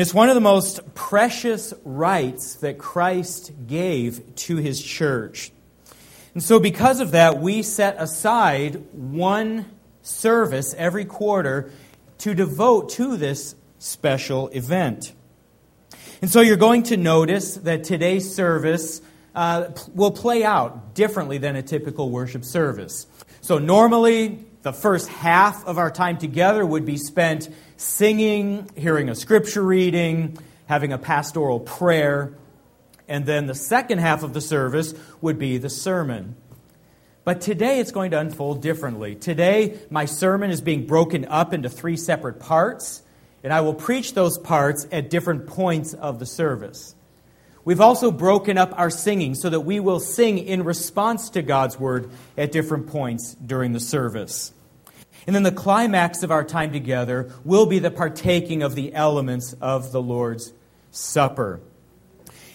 It's one of the most precious rites that Christ gave to his church. And so, because of that, we set aside one service every quarter to devote to this special event. And so, you're going to notice that today's service uh, will play out differently than a typical worship service. So, normally, the first half of our time together would be spent singing, hearing a scripture reading, having a pastoral prayer, and then the second half of the service would be the sermon. But today it's going to unfold differently. Today, my sermon is being broken up into three separate parts, and I will preach those parts at different points of the service. We've also broken up our singing so that we will sing in response to God's word at different points during the service. And then the climax of our time together will be the partaking of the elements of the Lord's Supper.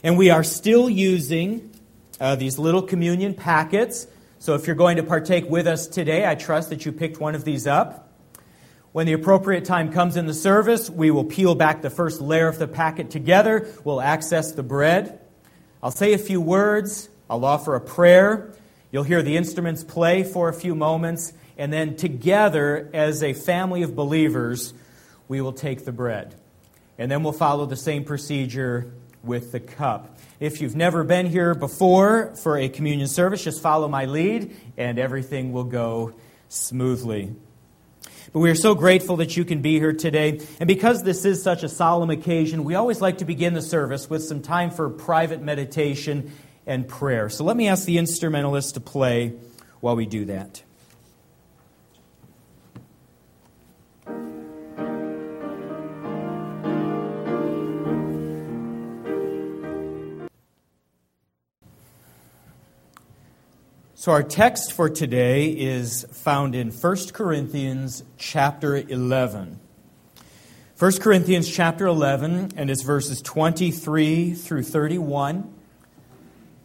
And we are still using uh, these little communion packets. So if you're going to partake with us today, I trust that you picked one of these up. When the appropriate time comes in the service, we will peel back the first layer of the packet together. We'll access the bread. I'll say a few words. I'll offer a prayer. You'll hear the instruments play for a few moments. And then together, as a family of believers, we will take the bread. And then we'll follow the same procedure with the cup. If you've never been here before for a communion service, just follow my lead and everything will go smoothly. But we are so grateful that you can be here today. And because this is such a solemn occasion, we always like to begin the service with some time for private meditation and prayer. So let me ask the instrumentalist to play while we do that. So our text for today is found in 1 Corinthians chapter 11. 1 Corinthians chapter 11 and it's verses 23 through 31.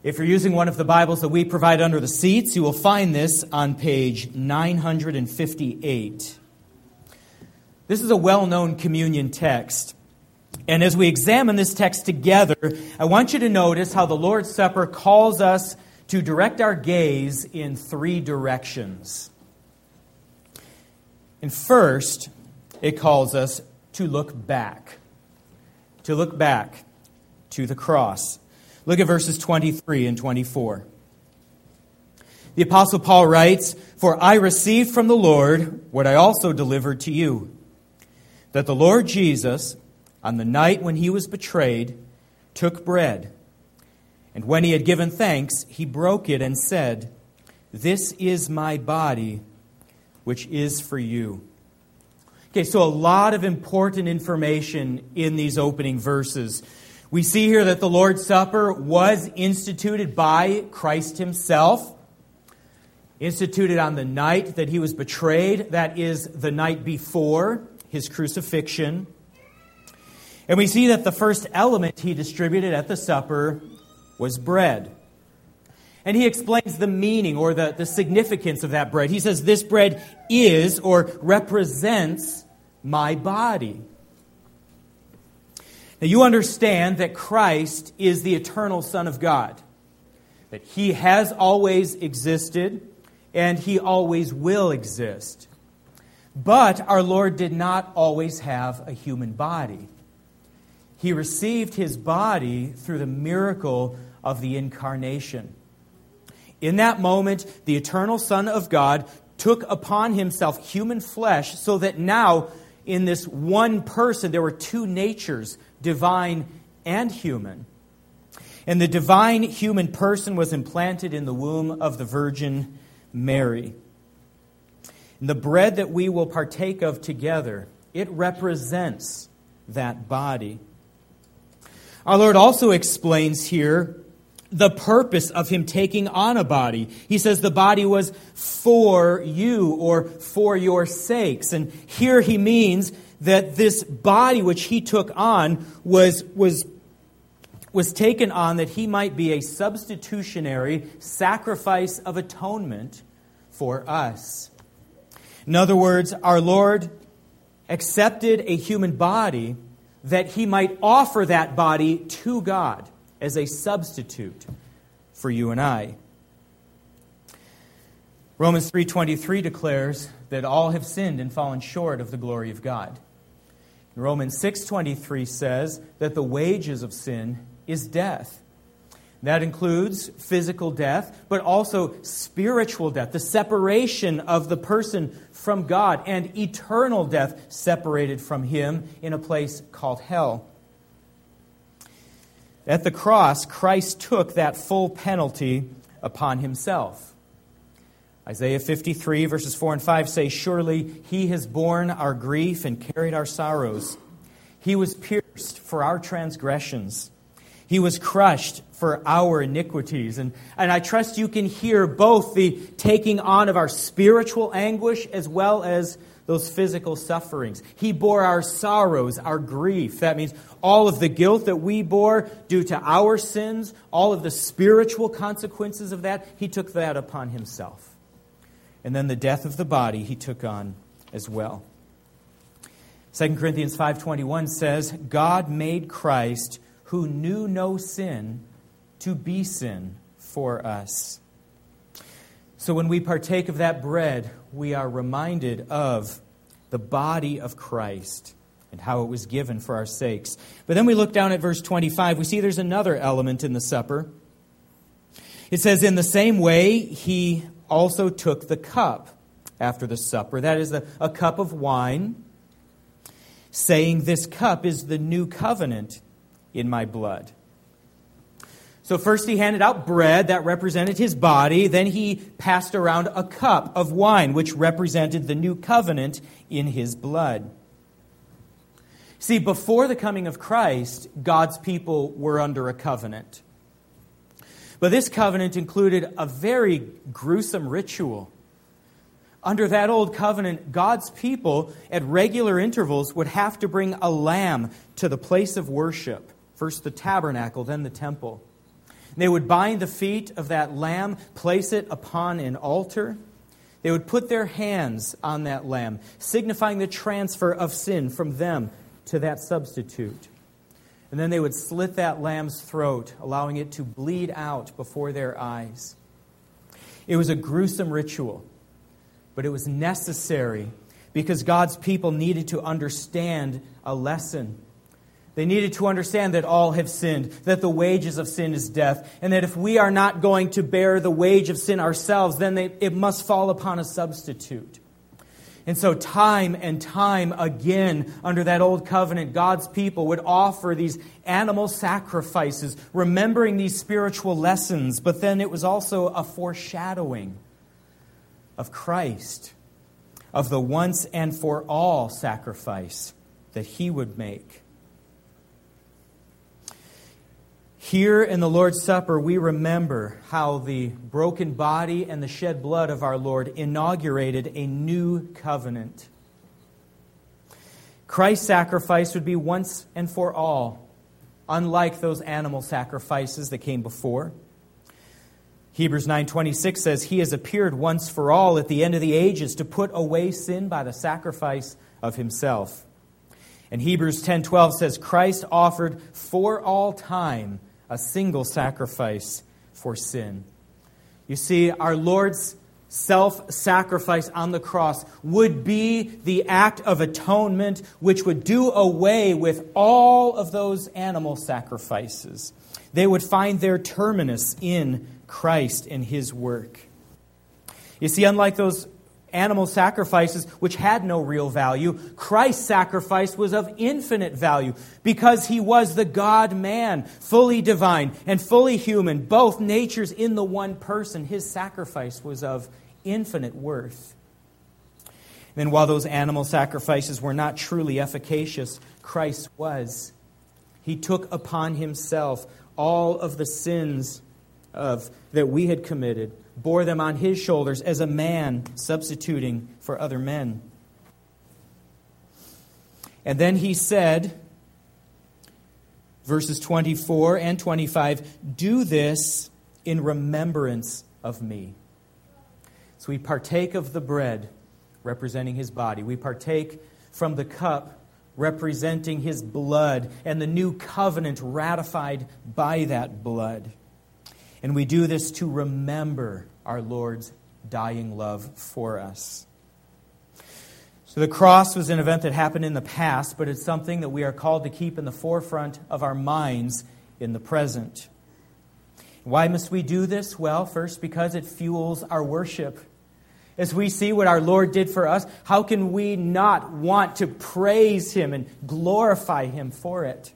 If you're using one of the Bibles that we provide under the seats, you will find this on page 958. This is a well-known communion text. And as we examine this text together, I want you to notice how the Lord's Supper calls us to direct our gaze in three directions. And first, it calls us to look back. To look back to the cross. Look at verses 23 and 24. The Apostle Paul writes, For I received from the Lord what I also delivered to you that the Lord Jesus, on the night when he was betrayed, took bread. And when he had given thanks, he broke it and said, This is my body, which is for you. Okay, so a lot of important information in these opening verses. We see here that the Lord's Supper was instituted by Christ himself, instituted on the night that he was betrayed, that is, the night before his crucifixion. And we see that the first element he distributed at the supper was bread. And he explains the meaning or the, the significance of that bread. He says, This bread is or represents my body. Now, you understand that Christ is the eternal Son of God, that he has always existed and he always will exist. But our Lord did not always have a human body. He received his body through the miracle of the incarnation. In that moment, the eternal Son of God took upon himself human flesh so that now, in this one person, there were two natures, divine and human. And the divine human person was implanted in the womb of the Virgin Mary. And the bread that we will partake of together, it represents that body. Our Lord also explains here the purpose of him taking on a body. He says the body was for you or for your sakes. And here he means that this body which he took on was, was, was taken on that he might be a substitutionary sacrifice of atonement for us. In other words, our Lord accepted a human body that he might offer that body to God as a substitute for you and I. Romans 3:23 declares that all have sinned and fallen short of the glory of God. Romans 6:23 says that the wages of sin is death. That includes physical death, but also spiritual death, the separation of the person from God, and eternal death separated from Him in a place called hell. At the cross, Christ took that full penalty upon Himself. Isaiah 53, verses 4 and 5 say, Surely He has borne our grief and carried our sorrows. He was pierced for our transgressions. He was crushed for our iniquities. And, and I trust you can hear both the taking on of our spiritual anguish as well as those physical sufferings. He bore our sorrows, our grief. That means all of the guilt that we bore due to our sins, all of the spiritual consequences of that, he took that upon himself. And then the death of the body he took on as well. 2 Corinthians 5:21 says, God made Christ who knew no sin to be sin for us. So when we partake of that bread, we are reminded of the body of Christ and how it was given for our sakes. But then we look down at verse 25, we see there's another element in the supper. It says, In the same way, he also took the cup after the supper. That is, a cup of wine, saying, This cup is the new covenant in my blood. So, first he handed out bread that represented his body. Then he passed around a cup of wine, which represented the new covenant in his blood. See, before the coming of Christ, God's people were under a covenant. But this covenant included a very gruesome ritual. Under that old covenant, God's people at regular intervals would have to bring a lamb to the place of worship first the tabernacle, then the temple. They would bind the feet of that lamb, place it upon an altar. They would put their hands on that lamb, signifying the transfer of sin from them to that substitute. And then they would slit that lamb's throat, allowing it to bleed out before their eyes. It was a gruesome ritual, but it was necessary because God's people needed to understand a lesson they needed to understand that all have sinned, that the wages of sin is death, and that if we are not going to bear the wage of sin ourselves, then they, it must fall upon a substitute. And so, time and time again, under that old covenant, God's people would offer these animal sacrifices, remembering these spiritual lessons, but then it was also a foreshadowing of Christ, of the once and for all sacrifice that he would make. Here in the Lord's Supper, we remember how the broken body and the shed blood of our Lord inaugurated a new covenant. Christ's sacrifice would be once and for all, unlike those animal sacrifices that came before. Hebrews 9:26 says he has appeared once for all at the end of the ages to put away sin by the sacrifice of himself. And Hebrews 10:12 says Christ offered for all time a single sacrifice for sin. You see, our Lord's self sacrifice on the cross would be the act of atonement which would do away with all of those animal sacrifices. They would find their terminus in Christ and his work. You see, unlike those animal sacrifices, which had no real value, Christ's sacrifice was of infinite value because he was the God man, fully divine and fully human, both natures in the one person. His sacrifice was of infinite worth. Then, while those animal sacrifices were not truly efficacious, Christ was. He took upon himself all of the sins of, that we had committed bore them on his shoulders as a man substituting for other men. And then he said, verses 24 and 25, Do this in remembrance of me. So we partake of the bread representing his body. We partake from the cup representing his blood and the new covenant ratified by that blood. And we do this to remember our Lord's dying love for us. So the cross was an event that happened in the past, but it's something that we are called to keep in the forefront of our minds in the present. Why must we do this? Well, first, because it fuels our worship. As we see what our Lord did for us, how can we not want to praise Him and glorify Him for it?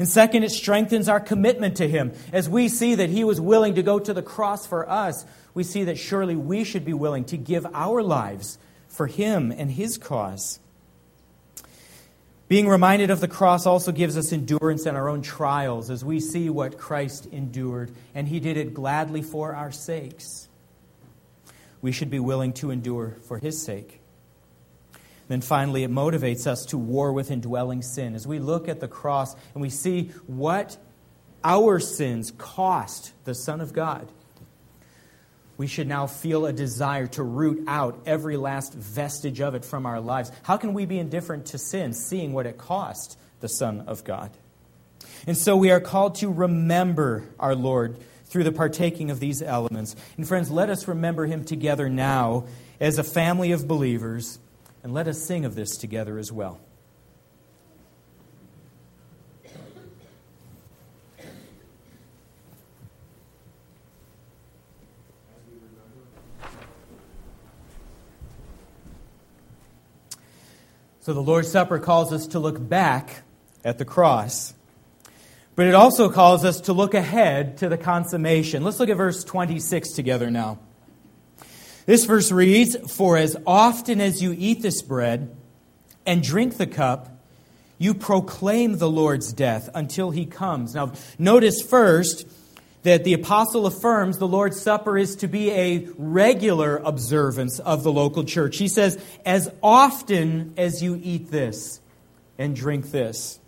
And second, it strengthens our commitment to Him. As we see that He was willing to go to the cross for us, we see that surely we should be willing to give our lives for Him and His cause. Being reminded of the cross also gives us endurance in our own trials as we see what Christ endured, and he did it gladly for our sakes. We should be willing to endure for his sake. Then finally, it motivates us to war with indwelling sin. As we look at the cross and we see what our sins cost the Son of God, we should now feel a desire to root out every last vestige of it from our lives. How can we be indifferent to sin, seeing what it cost the Son of God? And so we are called to remember our Lord through the partaking of these elements. And friends, let us remember him together now as a family of believers, and let us sing of this together as well. So the Lord's Supper calls us to look back at the cross. But it also calls us to look ahead to the consummation. Let's look at verse 26 together now. This verse reads For as often as you eat this bread and drink the cup, you proclaim the Lord's death until he comes. Now, notice first that the apostle affirms the Lord's Supper is to be a regular observance of the local church. He says, as often as you eat this and drink this.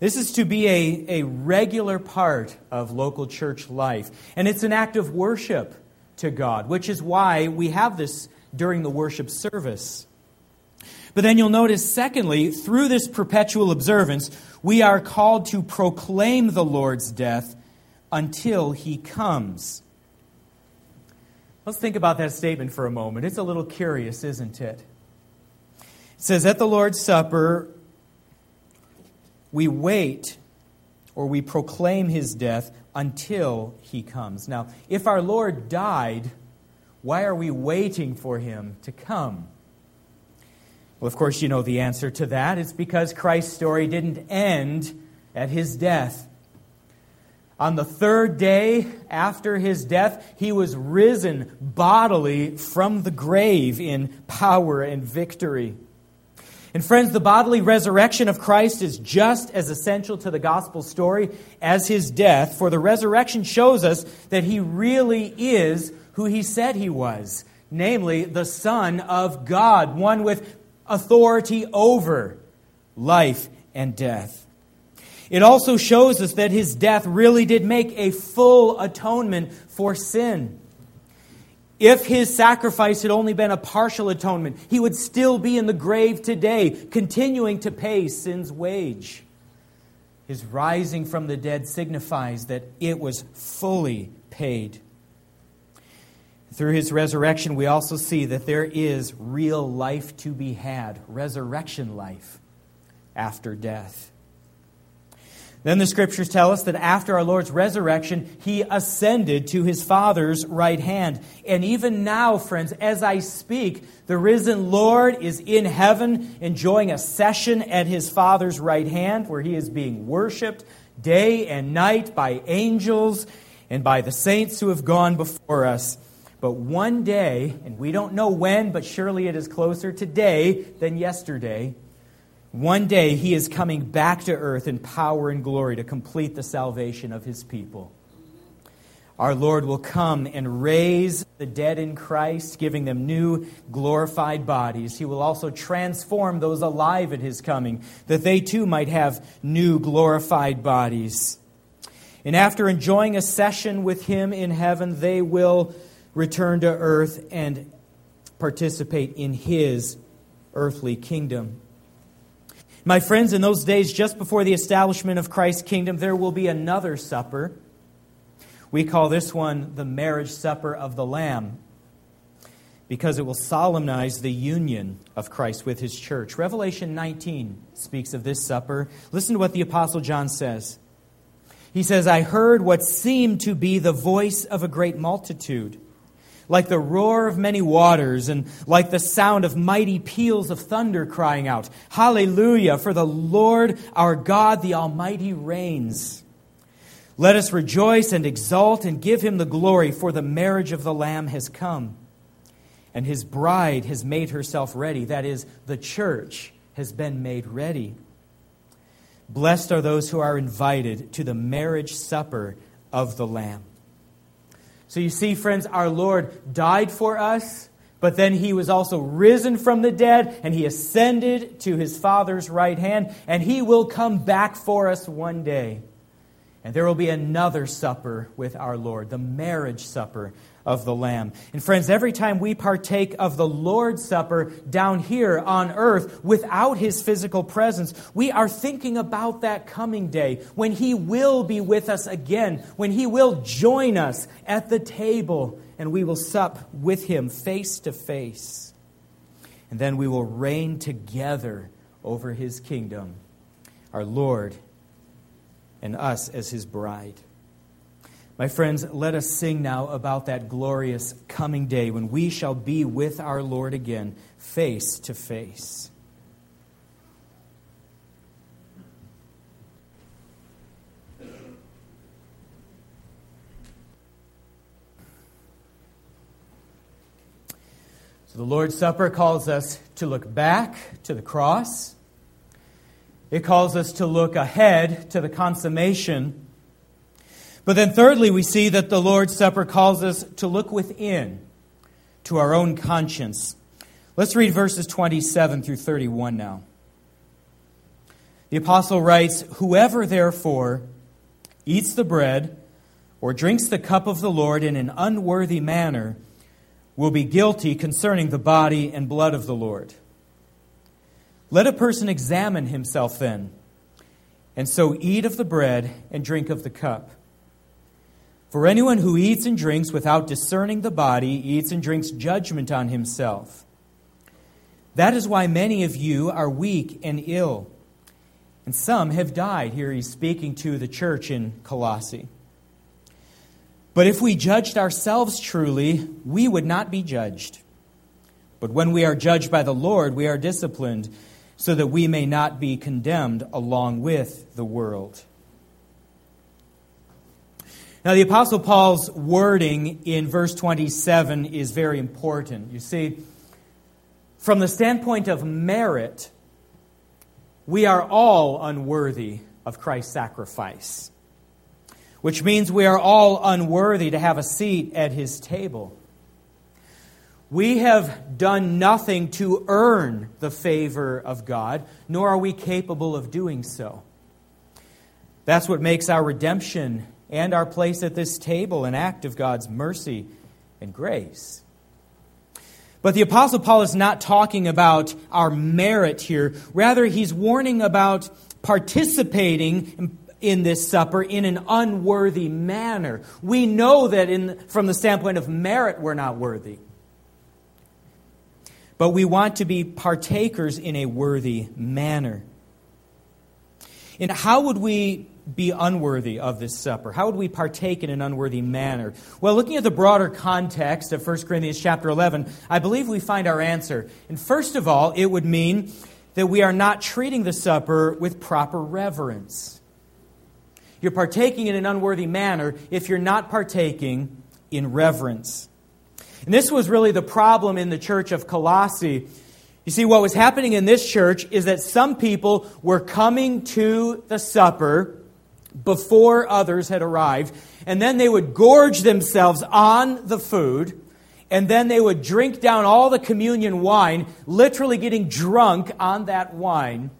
This is to be a, a regular part of local church life. And it's an act of worship to God, which is why we have this during the worship service. But then you'll notice, secondly, through this perpetual observance, we are called to proclaim the Lord's death until he comes. Let's think about that statement for a moment. It's a little curious, isn't it? It says, At the Lord's Supper, we wait or we proclaim his death until he comes. Now, if our Lord died, why are we waiting for him to come? Well, of course, you know the answer to that. It's because Christ's story didn't end at his death. On the third day after his death, he was risen bodily from the grave in power and victory. And friends, the bodily resurrection of Christ is just as essential to the gospel story as his death, for the resurrection shows us that he really is who he said he was, namely the Son of God, one with authority over life and death. It also shows us that his death really did make a full atonement for sin. If his sacrifice had only been a partial atonement, he would still be in the grave today, continuing to pay sin's wage. His rising from the dead signifies that it was fully paid. Through his resurrection, we also see that there is real life to be had, resurrection life after death. Then the scriptures tell us that after our Lord's resurrection, he ascended to his Father's right hand. And even now, friends, as I speak, the risen Lord is in heaven enjoying a session at his Father's right hand where he is being worshiped day and night by angels and by the saints who have gone before us. But one day, and we don't know when, but surely it is closer today than yesterday, one day he is coming back to earth in power and glory to complete the salvation of his people. Our Lord will come and raise the dead in Christ, giving them new glorified bodies. He will also transform those alive at his coming, that they too might have new glorified bodies. And after enjoying a session with him in heaven, they will return to earth and participate in his earthly kingdom. My friends, in those days, just before the establishment of Christ's kingdom, there will be another supper. We call this one the marriage supper of the Lamb because it will solemnize the union of Christ with his church. Revelation 19 speaks of this supper. Listen to what the Apostle John says. He says, I heard what seemed to be the voice of a great multitude, like the roar of many waters, and like the sound of mighty peals of thunder crying out, Hallelujah, for the Lord our God, the Almighty, reigns. Let us rejoice and exult and give him the glory, for the marriage of the Lamb has come and his bride has made herself ready. That is, the church has been made ready. Blessed are those who are invited to the marriage supper of the Lamb. So you see, friends, our Lord died for us, but then he was also risen from the dead, and he ascended to his Father's right hand, and he will come back for us one day. And there will be another supper with our Lord, the marriage supper of the Lamb. And friends, every time we partake of the Lord's Supper down here on earth without His physical presence, we are thinking about that coming day when He will be with us again, when He will join us at the table and we will sup with Him face to face. And then we will reign together over His kingdom, our Lord and us as His bride. My friends, let us sing now about that glorious coming day when we shall be with our Lord again, face to face. So the Lord's Supper calls us to look back to the cross. It calls us to look ahead to the consummation but then, thirdly, we see that the Lord's Supper calls us to look within, to our own conscience. Let's read verses 27 through 31 now. The apostle writes Whoever, therefore, eats the bread or drinks the cup of the Lord in an unworthy manner will be guilty concerning the body and blood of the Lord. Let a person examine himself then, and so eat of the bread and drink of the cup. For anyone who eats and drinks without discerning the body eats and drinks judgment on himself. That is why many of you are weak and ill, and some have died. Here he's speaking to the church in Colossae. But if we judged ourselves truly, we would not be judged. But when we are judged by the Lord, we are disciplined, so that we may not be condemned along with the world. Now, the Apostle Paul's wording in verse 27 is very important. You see, from the standpoint of merit, we are all unworthy of Christ's sacrifice, which means we are all unworthy to have a seat at his table. We have done nothing to earn the favor of God, nor are we capable of doing so. That's what makes our redemption and our place at this table an act of God's mercy and grace. But the Apostle Paul is not talking about our merit here. Rather, he's warning about participating in this supper in an unworthy manner. We know that in, from the standpoint of merit, we're not worthy. But we want to be partakers in a worthy manner. And how would we be unworthy of this supper? How would we partake in an unworthy manner? Well, looking at the broader context of 1 Corinthians chapter 11, I believe we find our answer. And first of all, it would mean that we are not treating the supper with proper reverence. You're partaking in an unworthy manner if you're not partaking in reverence. And this was really the problem in the church of Colossae. You see, what was happening in this church is that some people were coming to the supper before others had arrived. And then they would gorge themselves on the food. And then they would drink down all the communion wine, literally getting drunk on that wine.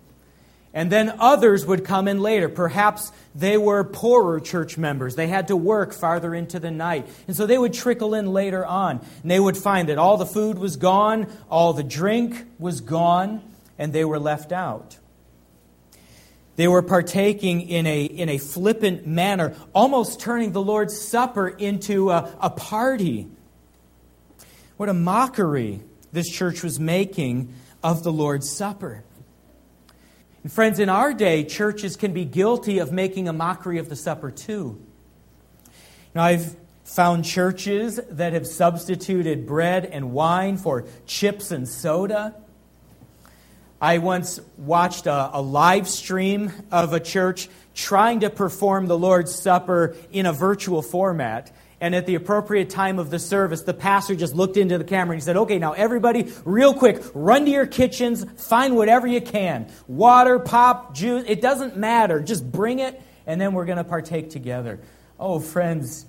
And then others would come in later. Perhaps they were poorer church members. They had to work farther into the night. And so they would trickle in later on. And they would find that all the food was gone, all the drink was gone, and they were left out. They were partaking in a, in a flippant manner, almost turning the Lord's Supper into a, a party. What a mockery this church was making of the Lord's Supper. And friends, in our day, churches can be guilty of making a mockery of the supper too. Now, I've found churches that have substituted bread and wine for chips and soda. I once watched a, a, live stream of a church trying to perform the Lord's Supper in a virtual format. And at the appropriate time of the service, the pastor just looked into the camera and he said, Okay, now everybody, real quick, run to your kitchens, find whatever you can water, pop, juice, it doesn't matter. Just bring it, and then we're going to partake together. Oh, friends,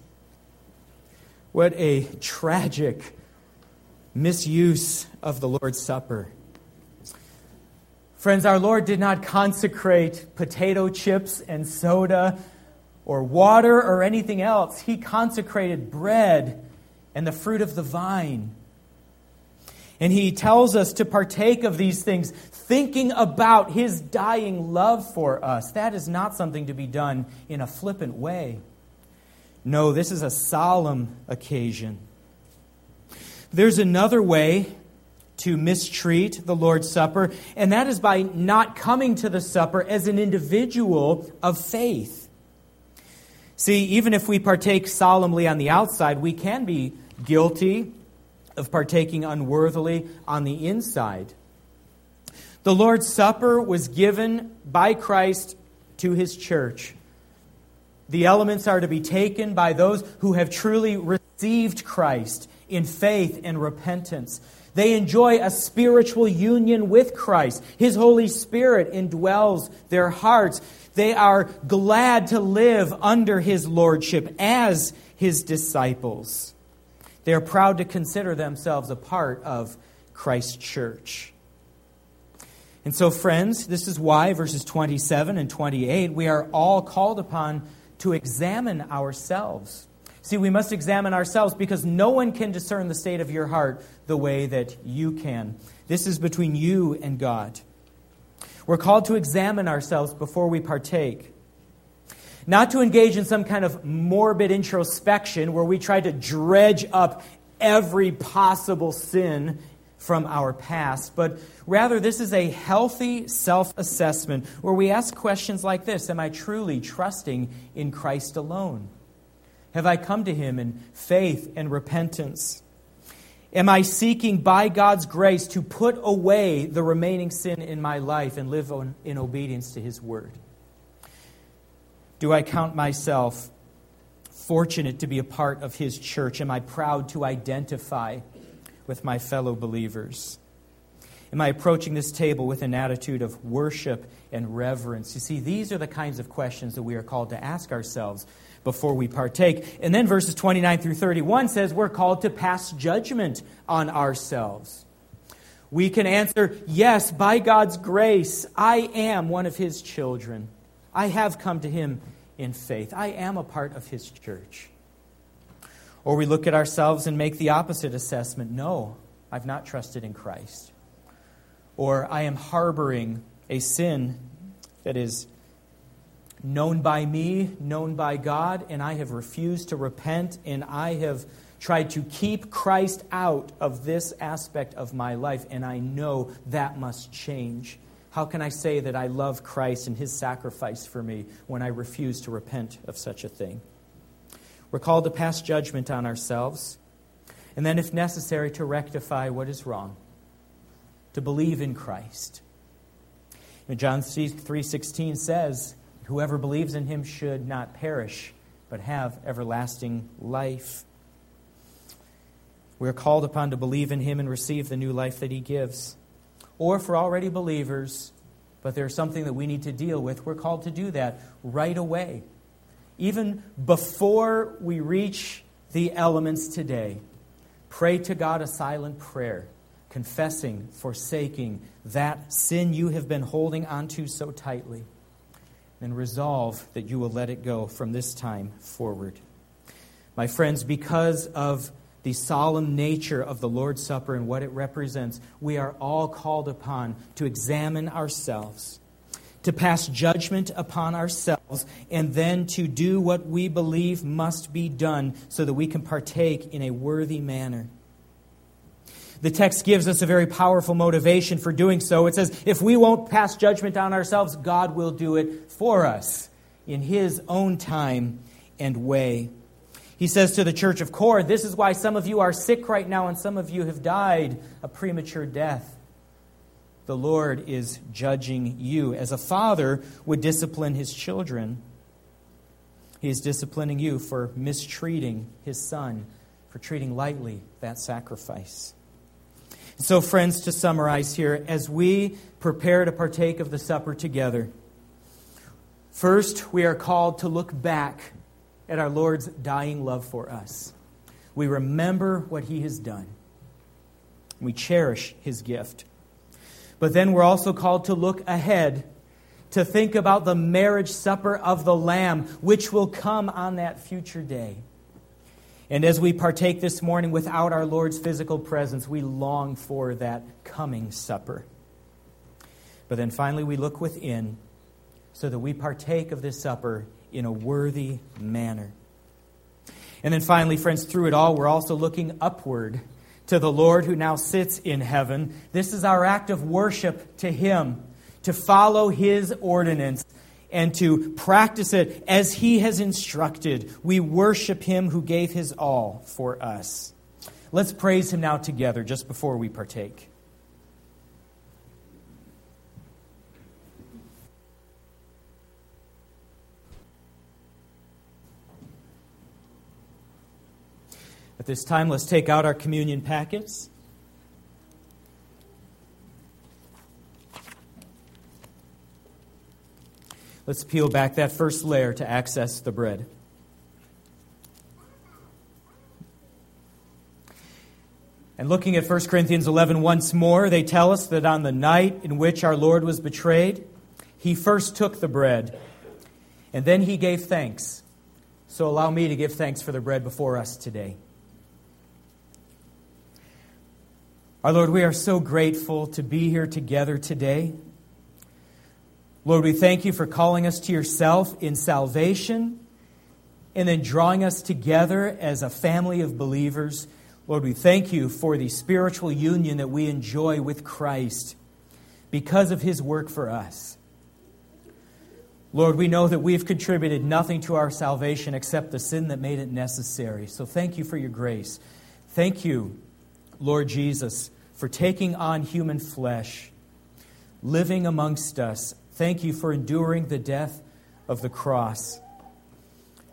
what a tragic misuse of the Lord's Supper. Friends, our Lord did not consecrate potato chips and soda or water or anything else. He consecrated bread and the fruit of the vine. And he tells us to partake of these things, thinking about his dying love for us. That is not something to be done in a flippant way. No, this is a solemn occasion. There's another way to mistreat the Lord's Supper, and that is by not coming to the supper as an individual of faith. See, even if we partake solemnly on the outside, we can be guilty of partaking unworthily on the inside. The Lord's Supper was given by Christ to his church. The elements are to be taken by those who have truly received Christ in faith and repentance. They enjoy a spiritual union with Christ. His Holy Spirit indwells their hearts. They are glad to live under His Lordship as His disciples. They are proud to consider themselves a part of Christ's church. And so, friends, this is why, verses 27 and 28, we are all called upon to examine ourselves. See, we must examine ourselves because no one can discern the state of your heart the way that you can. This is between you and God. We're called to examine ourselves before we partake. Not to engage in some kind of morbid introspection where we try to dredge up every possible sin from our past, but rather this is a healthy self assessment where we ask questions like this Am I truly trusting in Christ alone? Have I come to Him in faith and repentance? Am I seeking by God's grace to put away the remaining sin in my life and live in obedience to His word? Do I count myself fortunate to be a part of His church? Am I proud to identify with my fellow believers? Am I approaching this table with an attitude of worship and reverence? You see, these are the kinds of questions that we are called to ask ourselves before we partake. And then verses 29 through 31 says we're called to pass judgment on ourselves. We can answer, yes, by God's grace, I am one of His children. I have come to Him in faith. I am a part of His church. Or we look at ourselves and make the opposite assessment no, I've not trusted in Christ. Or I am harboring a sin that is known by me, known by God, and I have refused to repent, and I have tried to keep Christ out of this aspect of my life, and I know that must change. How can I say that I love Christ and his sacrifice for me when I refuse to repent of such a thing? We're called to pass judgment on ourselves, and then, if necessary, to rectify what is wrong, to believe in Christ. John 3:16 says, Whoever believes in him should not perish, but have everlasting life. We are called upon to believe in him and receive the new life that he gives. Or for already believers, but there's something that we need to deal with, we're called to do that right away. Even before we reach the elements today, pray to God a silent prayer, confessing, forsaking that sin you have been holding onto so tightly and resolve that you will let it go from this time forward. My friends, because of the solemn nature of the Lord's Supper and what it represents, we are all called upon to examine ourselves, to pass judgment upon ourselves, and then to do what we believe must be done so that we can partake in a worthy manner. The text gives us a very powerful motivation for doing so. It says, if we won't pass judgment on ourselves, God will do it for us in His own time and way. He says to the church of Corinth, This is why some of you are sick right now and some of you have died a premature death. The Lord is judging you. As a father would discipline his children, he is disciplining you for mistreating his son, for treating lightly that sacrifice. So, friends, to summarize here, as we prepare to partake of the supper together, first we are called to look back at our Lord's dying love for us. We remember what he has done. We cherish his gift. But then we're also called to look ahead, to think about the marriage supper of the Lamb, which will come on that future day. And as we partake this morning without our Lord's physical presence, we long for that coming supper. But then finally, we look within so that we partake of this supper in a worthy manner. And then finally, friends, through it all, we're also looking upward to the Lord who now sits in heaven. This is our act of worship to Him, to follow His ordinance and to practice it as He has instructed. We worship Him who gave His all for us. Let's praise Him now together just before we partake. At this time, let's take out our communion packets. Let's peel back that first layer to access the bread. And looking at 1 Corinthians 11 once more, they tell us that on the night in which our Lord was betrayed, he first took the bread, and then he gave thanks. So allow me to give thanks for the bread before us today. Our Lord, we are so grateful to be here together today. Lord, we thank you for calling us to yourself in salvation and then drawing us together as a family of believers. Lord, we thank you for the spiritual union that we enjoy with Christ because of his work for us. Lord, we know that we've contributed nothing to our salvation except the sin that made it necessary. So thank you for your grace. Thank you, Lord Jesus, for taking on human flesh, living amongst us, Thank you for enduring the death of the cross.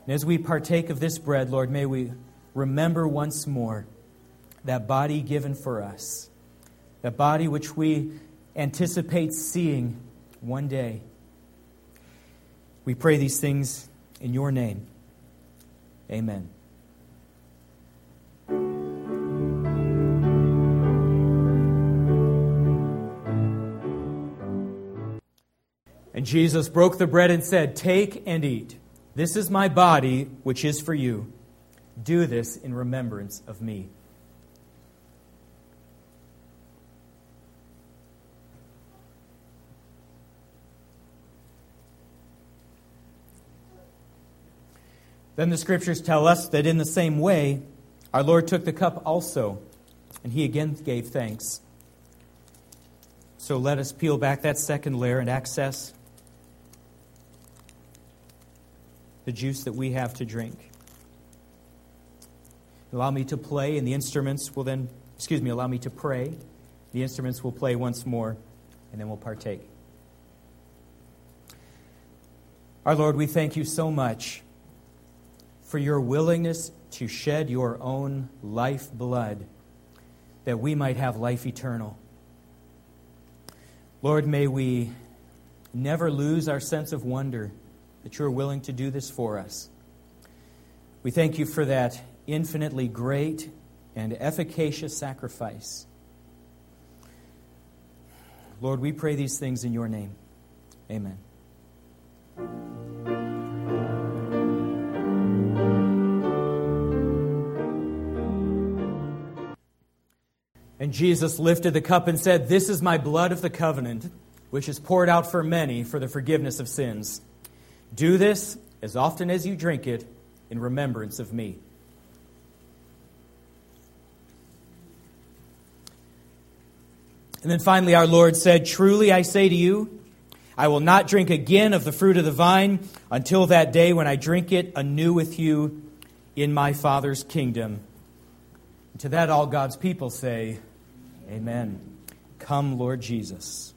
And as we partake of this bread, Lord, may we remember once more that body given for us, that body which we anticipate seeing one day. We pray these things in your name. Amen. And Jesus broke the bread and said, Take and eat. This is my body, which is for you. Do this in remembrance of me. Then the scriptures tell us that in the same way, our Lord took the cup also, and he again gave thanks. So let us peel back that second layer and access the juice that we have to drink. Allow me to play, and the instruments will then, excuse me, allow me to pray. The instruments will play once more, and then we'll partake. Our Lord, we thank you so much for your willingness to shed your own life blood that we might have life eternal. Lord, may we never lose our sense of wonder that you're willing to do this for us. We thank you for that infinitely great and efficacious sacrifice. Lord, we pray these things in your name. Amen. And Jesus lifted the cup and said, This is my blood of the covenant which is poured out for many for the forgiveness of sins. Do this as often as you drink it in remembrance of me. And then finally, our Lord said, Truly I say to you, I will not drink again of the fruit of the vine until that day when I drink it anew with you in my Father's kingdom. And to that, all God's people say, Amen. Come, Lord Jesus.